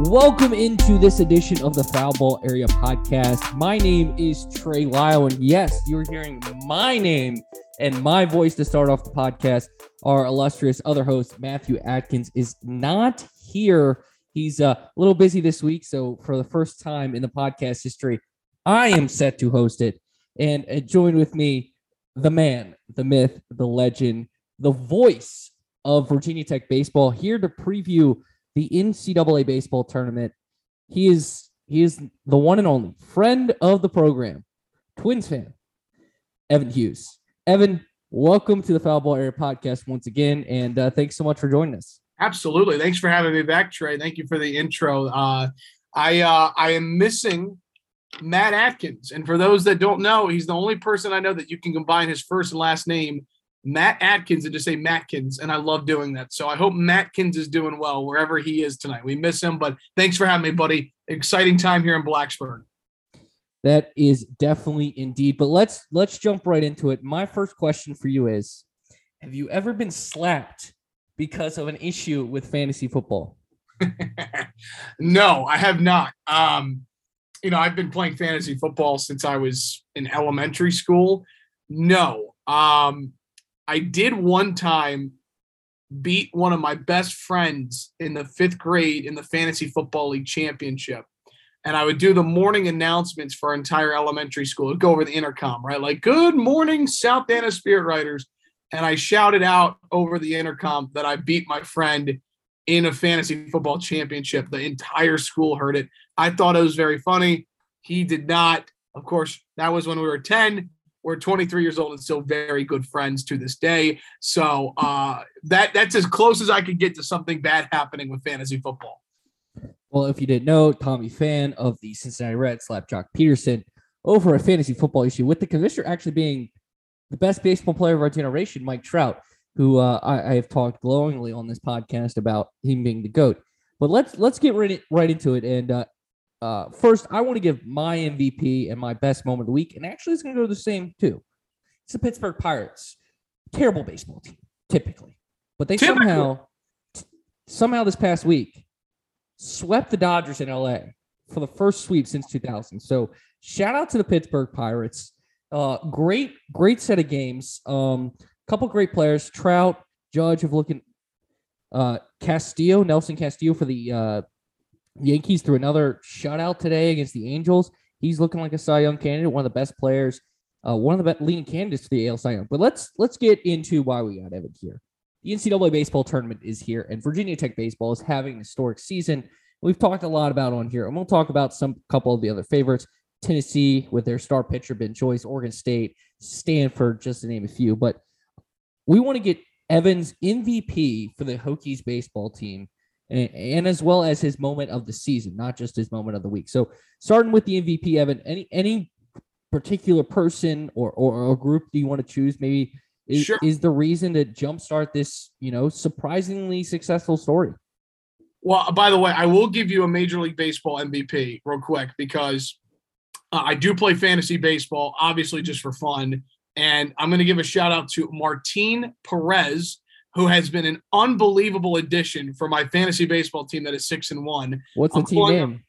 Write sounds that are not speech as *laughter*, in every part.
Welcome into this edition of the Foul Ball Area Podcast. My name is Trey Lyle, and yes, you're hearing my name and my voice to start off the podcast. Our illustrious other host, Matthew Atkins, is not here. He's uh, a little busy this week, so for the first time in the podcast history, I am set to host it. And uh, join with me, the man, the myth, the legend, the voice of Virginia Tech baseball, here to preview the NCAA baseball tournament. He is he is the one and only friend of the program, Twins fan, Evan Hughes. Evan, welcome to the Foul Ball Area Podcast once again, and uh, thanks so much for joining us. Absolutely, thanks for having me back, Trey. Thank you for the intro. Uh, I uh, I am missing Matt Atkins, and for those that don't know, he's the only person I know that you can combine his first and last name Matt Atkins and just say Matkins, and I love doing that. So I hope Matkins is doing well wherever he is tonight. We miss him, but thanks for having me, buddy. Exciting time here in Blacksburg. That is definitely indeed. But let's let's jump right into it. My first question for you is: Have you ever been slapped because of an issue with fantasy football? *laughs* no, I have not. Um, you know, I've been playing fantasy football since I was in elementary school. No, um, I did one time beat one of my best friends in the fifth grade in the fantasy football league championship. And I would do the morning announcements for our entire elementary school. It'd go over the intercom, right? Like, good morning, South Dana Spirit Riders. And I shouted out over the intercom that I beat my friend in a fantasy football championship. The entire school heard it. I thought it was very funny. He did not. Of course, that was when we were 10 we're 23 years old and still very good friends to this day. So uh, that that's as close as I could get to something bad happening with fantasy football. Well, if you didn't know, Tommy Pham of the Cincinnati Reds slapped Joc Pederson over a fantasy football issue, with the commissioner actually being the best baseball player of our generation, Mike Trout, who uh, I, I, have talked glowingly on this podcast about him being the goat. But let's let's get right, right into it. And uh, uh, first, I want to give my MVP and my best moment of the week, and actually, it's going to go the same too. It's the Pittsburgh Pirates, terrible baseball team typically, but they typically. somehow, somehow this past week, swept the Dodgers in LA for the first sweep since 2000. So shout out to the Pittsburgh Pirates. Uh, great, great set of games. Um, couple great players. Trout, Judge of looking. Uh, Castillo, Nelson Castillo for the uh, Yankees threw another shutout today against the Angels. He's looking like a Cy Young candidate, one of the best players, uh, one of the best leading candidates for the AL Cy Young. But let's let's get into why we got Evan here. The NCAA baseball tournament is here, and Virginia Tech baseball is having an historic season. We've talked a lot about on here, and we'll talk about some couple of the other favorites. Tennessee with their star pitcher Ben Joyce, Oregon State, Stanford, just to name a few. But we want to get Evans MVP for the Hokies baseball team and, and, as well as his moment of the season, not just his moment of the week. So starting with the MVP, Evan, any any particular person or or, or group do you want to choose? Maybe is, sure. is the reason to jumpstart this, you know, surprisingly successful story. Well, by the way, I will give you a Major League Baseball MVP real quick because uh, I do play fantasy baseball, obviously just for fun. And I'm going to give a shout out to Martin Perez, who has been an unbelievable addition for my fantasy baseball team that is six and one. What's the I'm team name?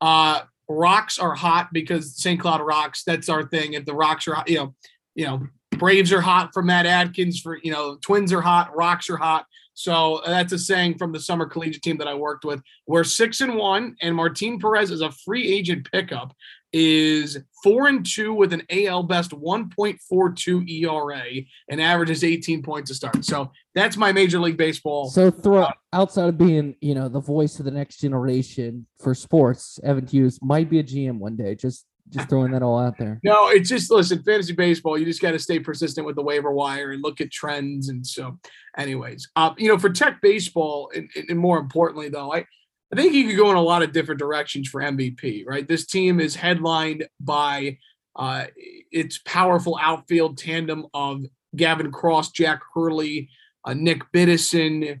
Uh, rocks are hot because St. Cloud rocks. That's our thing. If the rocks are, you know, you know, Braves are hot for Matt Atkins. For you know, Twins are hot. Rocks are hot. So that's a saying from the summer collegiate team that I worked with. We're six and one, and Martin Perez is a free agent pickup is four and two with an AL best 1.42 ERA and averages 18 points a start. So that's my Major League Baseball. So throw outside of being, you know, the voice of the next generation for sports, Evan Hughes might be a GM one day. Just just throwing that all out there. No, it's just listen, fantasy baseball. You just got to stay persistent with the waiver wire and look at trends. And so, anyways, uh, you know, for Tech baseball, and, and more importantly, though, I I think you could go in a lot of different directions for MVP, right? This team is headlined by uh, its powerful outfield tandem of Gavin Cross, Jack Hurley, uh, Nick Biddison.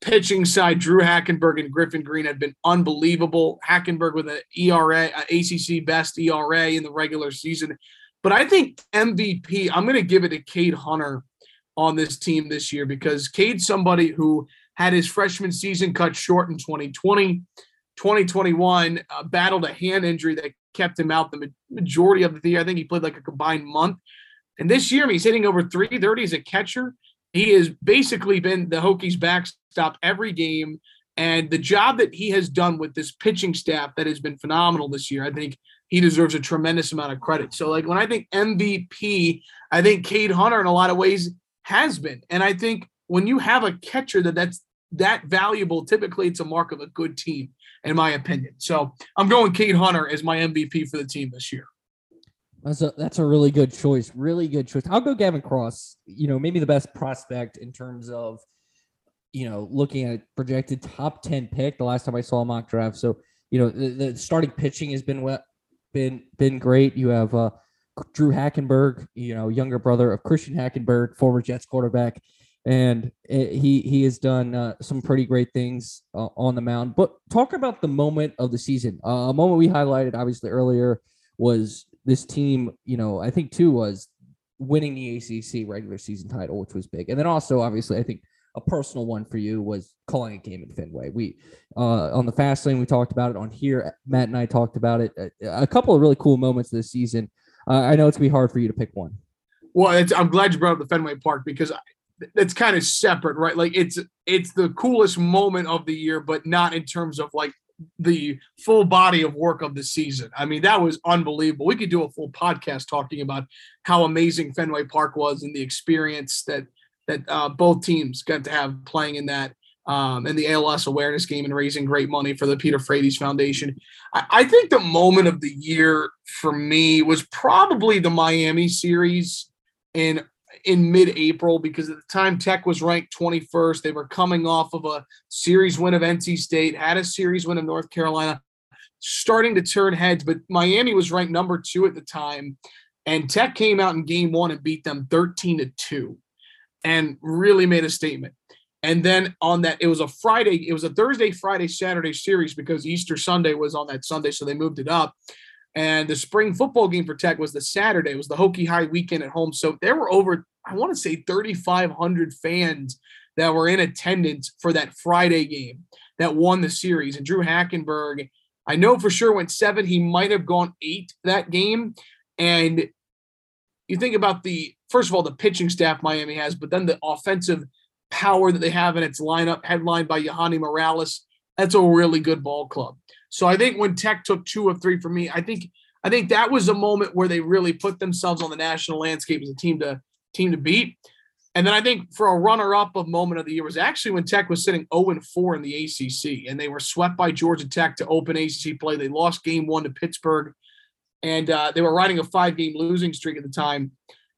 Pitching side, Drew Hackenberg and Griffin Green have been unbelievable. Hackenberg with an ERA, ACC best ERA in the regular season. But I think MVP, I'm going to give it to Cade Hunter on this team this year because Cade's somebody who had his freshman season cut short in 2020. 2021 uh, battled a hand injury that kept him out the majority of the year. I think he played like a combined month. And this year, he's hitting over 330 as a catcher. He has basically been the Hokies' backstop every game. And the job that he has done with this pitching staff that has been phenomenal this year, I think he deserves a tremendous amount of credit. So, like when I think MVP, I think Cade Hunter in a lot of ways has been. And I think when you have a catcher that that's that valuable, typically it's a mark of a good team, in my opinion. So I'm going Cade Hunter as my MVP for the team this year. That's a that's a really good choice. Really good choice. I'll go Gavin Cross. You know, maybe the best prospect in terms of, you know, looking at projected top ten pick. The last time I saw a mock draft. So you know, the, the starting pitching has been been been great. You have uh, Drew Hackenberg, you know, younger brother of Christian Hackenberg, former Jets quarterback, and he he has done uh, some pretty great things uh, on the mound. But talk about the moment of the season. Uh, a moment we highlighted obviously earlier was this team, you know, I think too was winning the ACC regular season title, which was big. And then also, obviously, I think a personal one for you was calling a game in Fenway. We uh, on the fast lane we talked about it on here. Matt and I talked about it. A, a couple of really cool moments this season. Uh, I know it's gonna be hard for you to pick one. Well, I'm glad you brought up the Fenway Park because it's kind of separate, right? Like it's it's the coolest moment of the year, but not in terms of like the full body of work of the season. I mean, that was unbelievable. We could do a full podcast talking about how amazing Fenway Park was and the experience that that uh, both teams got to have playing in that um, and the ALS awareness game and raising great money for the Peter Frates Foundation. I, I think the moment of the year for me was probably the Miami series in in mid-April because at the time Tech was ranked 21st. They were coming off of a series win of NC State, had a series win of North Carolina, starting to turn heads. But Miami was ranked number two at the time, and Tech came out in game one and beat them 13 to two, and really made a statement. And then on that, it was a Friday, it was a Thursday, Friday, Saturday series because Easter Sunday was on that Sunday, so they moved it up. And the spring football game for Tech was the Saturday. It was the Hokie High weekend at home. So there were over, I want to say, 3,500 fans that were in attendance for that Friday game that won the series. And Drew Hackenberg, I know for sure went seven. He might have gone eight that game. And you think about the, first of all, the pitching staff Miami has, but then the offensive power that they have in its lineup, headlined by Yohandy Morales. That's a really good ball club. So I think when Tech took two of three for me, I think I think that was a moment where they really put themselves on the national landscape as a team to team to beat. And then I think for a runner-up of moment of the year was actually when Tech was sitting 0 4 in the ACC, and they were swept by Georgia Tech to open ACC play. They lost game one to Pittsburgh, and uh, they were riding a five-game losing streak at the time.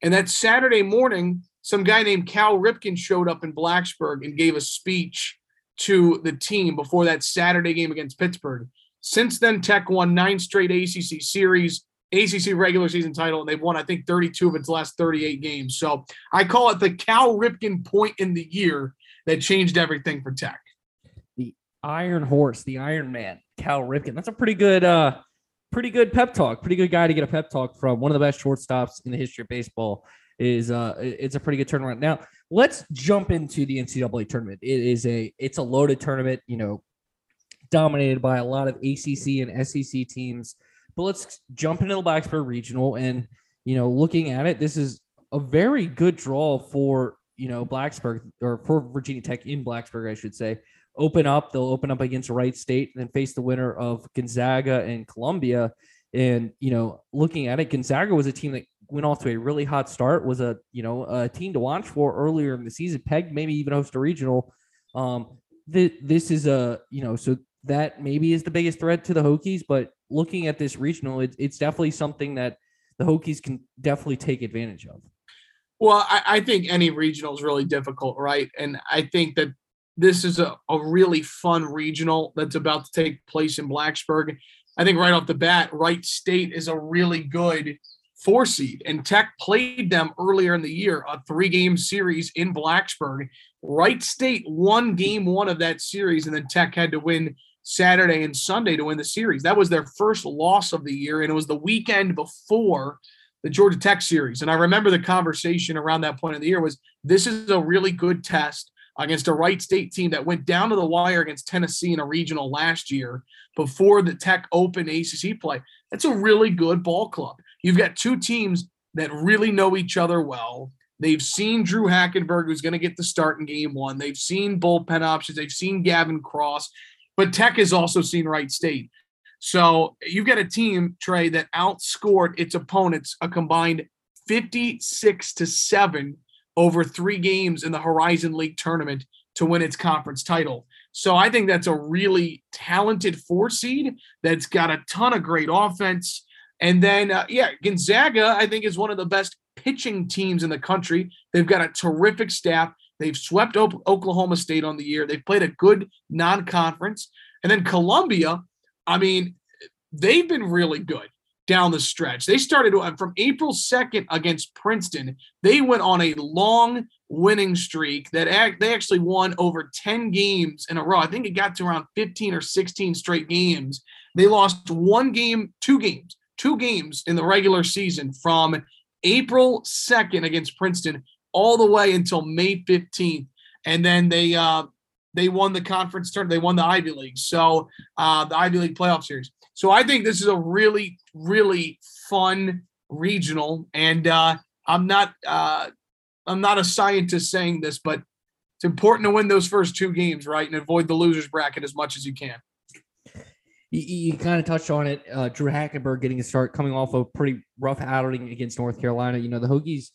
And that Saturday morning, some guy named Cal Ripken showed up in Blacksburg and gave a speech to the team before that Saturday game against Pittsburgh. Since then, Tech won nine straight ACC series, ACC regular season title, and they've won, I think, 32 of its last 38 games. So I call it the Cal Ripken point in the year that changed everything for Tech. The Iron Horse, the Iron Man, Cal Ripken. That's a pretty good, uh, pretty good pep talk. Pretty good guy to get a pep talk from. One of the best shortstops in the history of baseball. Is uh, it's a pretty good turnaround. Now let's jump into the NCAA tournament. It is a, it's a loaded tournament. You know, dominated by a lot of ACC and SEC teams. But let's jump into the Blacksburg Regional and you know, looking at it, this is a very good draw for you know Blacksburg or for Virginia Tech in Blacksburg, I should say. Open up, they'll open up against Wright State and then face the winner of Gonzaga and Columbia. And you know, looking at it, Gonzaga was a team that went off to a really hot start. Was a you know a team to watch for earlier in the season. Pegged maybe even host a regional. Um, th- this is a you know so that maybe is the biggest threat to the Hokies. But looking at this regional, it, it's definitely something that the Hokies can definitely take advantage of. Well, I, I think any regional is really difficult, right? And I think that this is a, a really fun regional that's about to take place in Blacksburg. I think right off the bat, Wright State is a really good four seed, and Tech played them earlier in the year, a three game series in Blacksburg. Wright State won game one of that series, and then Tech had to win Saturday and Sunday to win the series. That was their first loss of the year, and it was the weekend before the Georgia Tech series. And I remember the conversation around that point of the year was this is a really good test against a Wright State team that went down to the wire against Tennessee in a regional last year before the Tech Open ACC play. That's a really good ball club. You've got two teams that really know each other well. They've seen Drew Hackenberg, who's going to get the start in game one. They've seen bullpen options. They've seen Gavin Cross, but Tech has also seen Wright State. So you've got a team, Trey, that outscored its opponents a combined 56 to 7 over three games in the Horizon League tournament to win its conference title. So I think that's a really talented four seed that's got a ton of great offense. And then, uh, yeah, Gonzaga, I think, is one of the best pitching teams in the country. They've got a terrific staff. They've swept Oklahoma State on the year. They've played a good non conference. And then Columbia, I mean, they've been really good down the stretch. They started uh, from April 2nd against Princeton. They went on a long winning streak that act, they actually won over 10 games in a row. I think it got to around 15 or 16 straight games. They lost one game, two games, two games in the regular season from April 2nd against Princeton all the way until May 15th. And then they uh, they won the conference tournament. They won the Ivy League. So uh, the Ivy League playoff series. So I think this is a really, really fun regional. And uh, I'm not uh, I'm not a scientist saying this, but it's important to win those first two games, right? And avoid the losers bracket as much as you can. You, you kind of touched on it. Uh, Drew Hackenberg getting a start coming off a pretty rough outing against North Carolina. You know, the Hokies,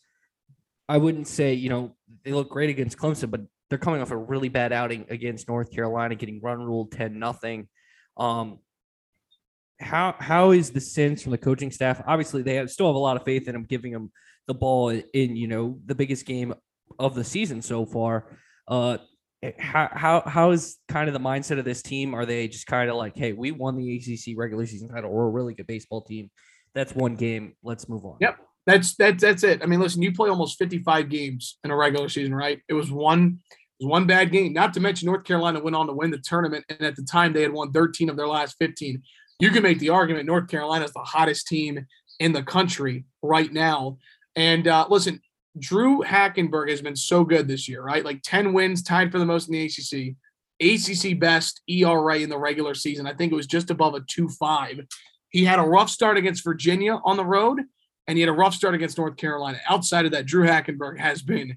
I wouldn't say, you know, they look great against Clemson, but they're coming off a really bad outing against North Carolina, getting run ruled 10 nothing. Um, how how is the sense from the coaching staff? Obviously, they have, still have a lot of faith in him, giving him the ball in you know the biggest game of the season so far. Uh, how how how is kind of the mindset of this team? Are they just kind of like, hey, we won the ACC regular season title. We're a really good baseball team. That's one game. Let's move on. Yep. That's that's that's it. I mean, listen, you play almost 55 games in a regular season, right? It was one it was one bad game. Not to mention North Carolina went on to win the tournament, and at the time they had won 13 of their last 15 you can make the argument North Carolina is the hottest team in the country right now. And uh, listen, Drew Hackenberg has been so good this year, right? Like 10 wins, tied for the most in the ACC. ACC best ERA in the regular season. I think it was just above a 2 5. He had a rough start against Virginia on the road, and he had a rough start against North Carolina. Outside of that, Drew Hackenberg has been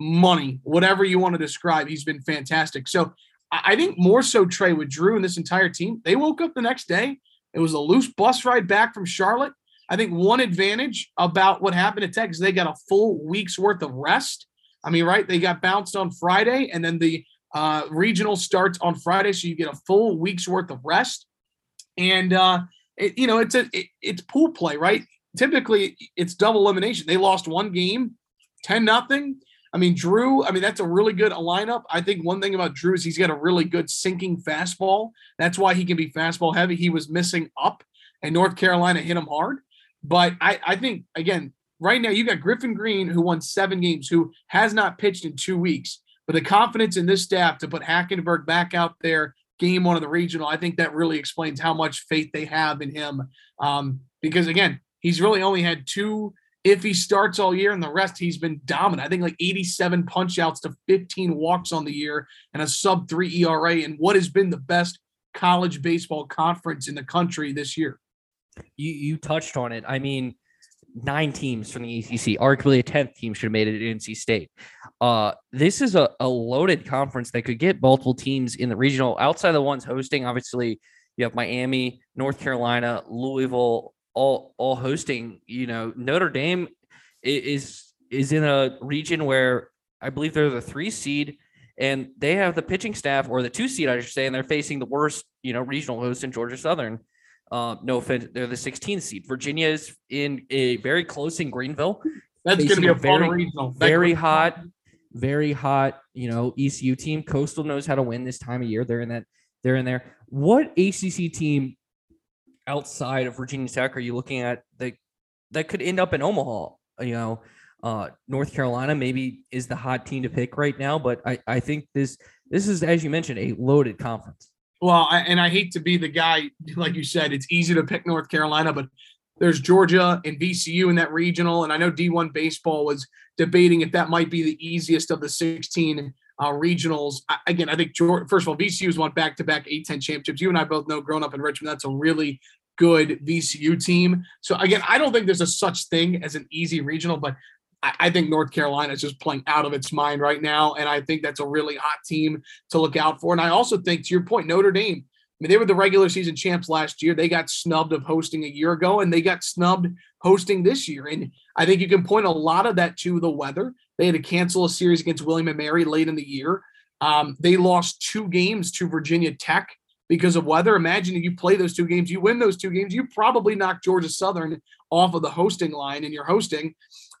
money, whatever you want to describe. He's been fantastic. So I think more so Trey with Drew and this entire team. They woke up the next day. It was a loose bus ride back from Charlotte. I think one advantage about what happened at Texas, they got a full week's worth of rest. I mean, right? They got bounced on Friday, and then the uh, regional starts on Friday, so you get a full week's worth of rest. And uh, it, you know, it's a it, it's pool play, right? Typically, it's double elimination. They lost one game, ten nothing. I mean, Drew, I mean, that's a really good lineup. I think one thing about Drew is he's got a really good sinking fastball. That's why he can be fastball heavy. He was missing up, and North Carolina hit him hard. But I, I think, again, right now you got Griffin Green, who won seven games, who has not pitched in two weeks. But the confidence in this staff to put Hackenberg back out there, game one of the regional, I think that really explains how much faith they have in him. Um, because again, he's really only had two if he starts all year and the rest he's been dominant. I think like 87 punch outs to 15 walks on the year and a sub 3 ERA and what has been the best college baseball conference in the country this year. You you touched on it. I mean, nine teams from the ACC, arguably a 10th team should have made it at NC State. Uh, this is a, a loaded conference that could get multiple teams in the regional outside of the ones hosting. Obviously, you have Miami, North Carolina, Louisville, all all hosting. You know, Notre Dame is is in a region where I believe they're the three seed, and they have the pitching staff or the two seed, I should say, and they're facing the worst you know regional host in Georgia Southern. Uh, no offense, they're the 16th seed. Virginia is in a very close in Greenville. That's going to be a very, regional. Very hot. very hot, you know, ECU team. Coastal knows how to win this time of year. They're in that, they're in there. What ACC team outside of Virginia Tech are you looking at that that could end up in Omaha? You know, uh, North Carolina maybe is the hot team to pick right now, but I, I think this this is as you mentioned a loaded conference. Well, I, and I hate to be the guy like you said. It's easy to pick North Carolina, but there's Georgia and VCU in that regional, and I know D1 baseball was debating if that might be the easiest of the 16 uh, regionals. I, again, I think Georgia, first of all, VCU's won back-to-back A10 championships. You and I both know, growing up in Richmond, that's a really good VCU team. So again, I don't think there's a such thing as an easy regional, but I, I think North Carolina is just playing out of its mind right now, and I think that's a really hot team to look out for. And I also think, to your point, Notre Dame I mean, they were the regular season champs last year. They got snubbed of hosting a year ago, and they got snubbed hosting this year. And I think you can point a lot of that to the weather. They had to cancel a series against William and Mary late in the year. Um, they lost two games to Virginia Tech because of weather. Imagine if you play those two games, you win those two games, you probably knock Georgia Southern off of the hosting line, and you're hosting.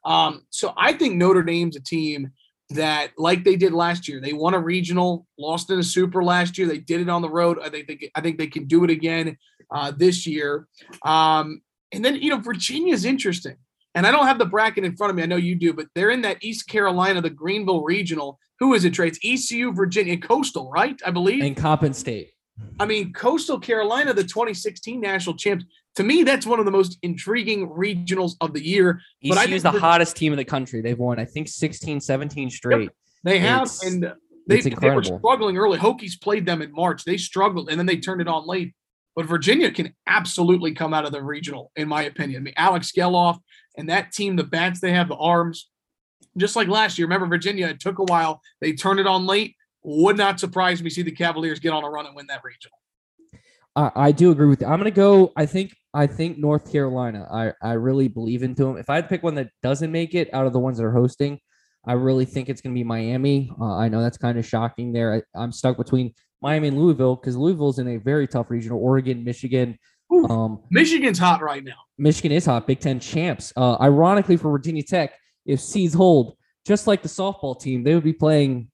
Um, so I think Notre Dame's a team that like they did last year. They won a regional, lost in a super last year. They did it on the road. I think they, I think they can do it again uh, this year. Um, and then you know Virginia's interesting, and I don't have the bracket in front of me. I know you do, but they're in that East Carolina, the Greenville regional. Who is it? Trades ECU, Virginia, Coastal, right? I believe, and Coppin State. I mean, Coastal Carolina, the 2016 national champs. To me, that's one of the most intriguing regionals of the year. ECU but I is the hottest team in the country. They've won, I think, 16, 17 straight. Yep, they have, it's, and they, they were struggling early. Hokies played them in March. They struggled, and then they turned it on late. But Virginia can absolutely come out of the regional, in my opinion. I mean, Alex Gelof and that team, the bats they have, the arms, just like last year. Remember, Virginia, it took a while. They turned it on late. Would not surprise me see the Cavaliers get on a run and win that regional. I, I do agree with you. I'm going to go. I think I think North Carolina. I, I really believe into them. If I had to pick one that doesn't make it out of the ones that are hosting, I really think it's going to be Miami. Uh, I know that's kind of shocking there. I, am stuck between Miami and Louisville because Louisville's in a very tough regional. Oregon, Michigan. Um, Michigan's hot right now. Michigan is hot. Big Ten champs. Uh, ironically, for Virginia Tech, if seeds hold, just like the softball team, they would be playing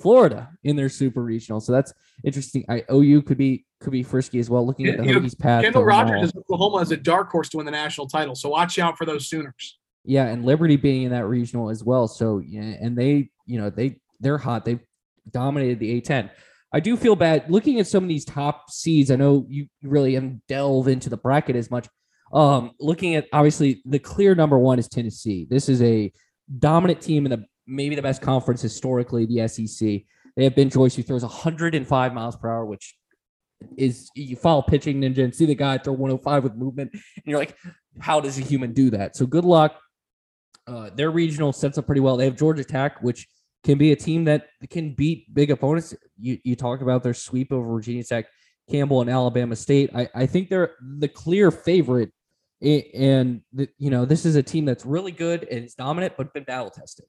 Florida in their super regional. So that's interesting. I OU could be could be frisky as well. Looking at the Hokies path. Kendall Rogers is Oklahoma as a dark horse to win the national title. So watch out for those Sooners. Yeah, and Liberty being in that regional as well. So yeah, and they, you know, they they're hot. They've dominated the A10. I do feel bad looking at some of these top seeds. I know you really haven't delve into the bracket as much. Um, looking at obviously the clear number one is Tennessee. This is a dominant team in the maybe the best conference historically, the SEC. They have Ben Joyce who throws 105 miles per hour, which is you follow pitching ninja and see the guy throw 105 with movement, and you're like, how does a human do that? So good luck. Uh, their regional sets up pretty well. They have Georgia Tech, which can be a team that can beat big opponents. You you talked about their sweep over Virginia Tech, Campbell, and Alabama State. I, I think they're the clear favorite. And you know this is a team that's really good and it's dominant, but been battle tested.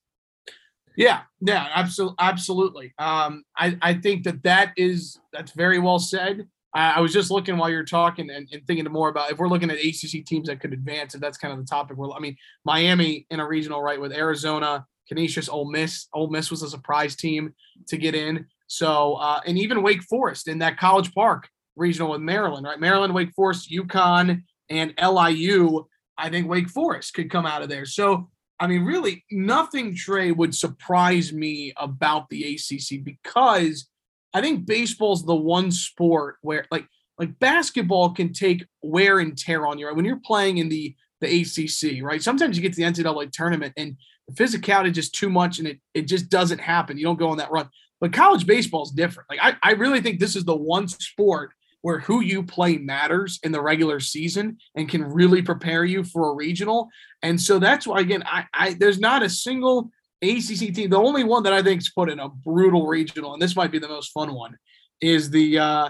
Yeah, yeah, absolutely, absolutely. Um, I I think that that is that's very well said. I, I was just looking while you're talking and, and, thinking more about if we're looking at ACC teams that could advance, if that's kind of the topic. We're, I mean, Miami in a regional right with Arizona, Canisius, Ole Miss. Ole Miss was a surprise team to get in. So, uh, and even Wake Forest in that College Park regional with Maryland, right? Maryland, Wake Forest, UConn, and LIU. I think Wake Forest could come out of there. So I mean, really, nothing, Trey, would surprise me about the ACC because I think baseball's the one sport where, like, like basketball can take wear and tear on you. Right? When you're playing in the the ACC, right? Sometimes you get to the NCAA tournament and the physicality is just too much, and it it just doesn't happen. You don't go on that run. But college baseball is different. Like I, I really think this is the one sport where who you play matters in the regular season and can really prepare you for a regional. And so that's why again, I, I there's not a single ACC team. The only one that I think's put in a brutal regional, and this might be the most fun one, is the uh,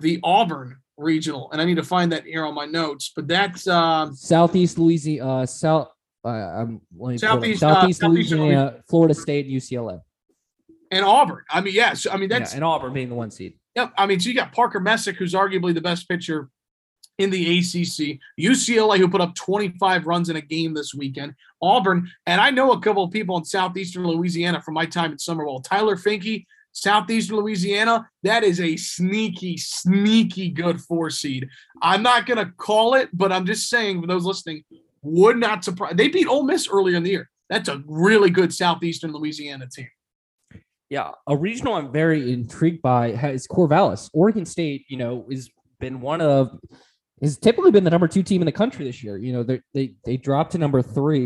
the Auburn regional. And I need to find that here on my notes. But that's um, Southeast Louisiana, uh, South. Uh, I'm Southeast, Southeast uh, Louisiana, Florida State, UCLA, and Auburn. I mean, yes. I mean that's yeah, and Auburn being the one seed. Yep. I mean, so you got Parker Messick, who's arguably the best pitcher in the ACC, UCLA, who put up 25 runs in a game this weekend, Auburn, and I know a couple of people in southeastern Louisiana from my time in Summerville. Tyler Finke, southeastern Louisiana, that is a sneaky, sneaky good four seed. I'm not going to call it, but I'm just saying for those listening, would not surprise. They beat Ole Miss earlier in the year. That's a really good southeastern Louisiana team. Yeah, a regional I'm very intrigued by is Corvallis. Oregon State, you know, has been one of has typically been the number two team in the country this year. You know, they they they dropped to number three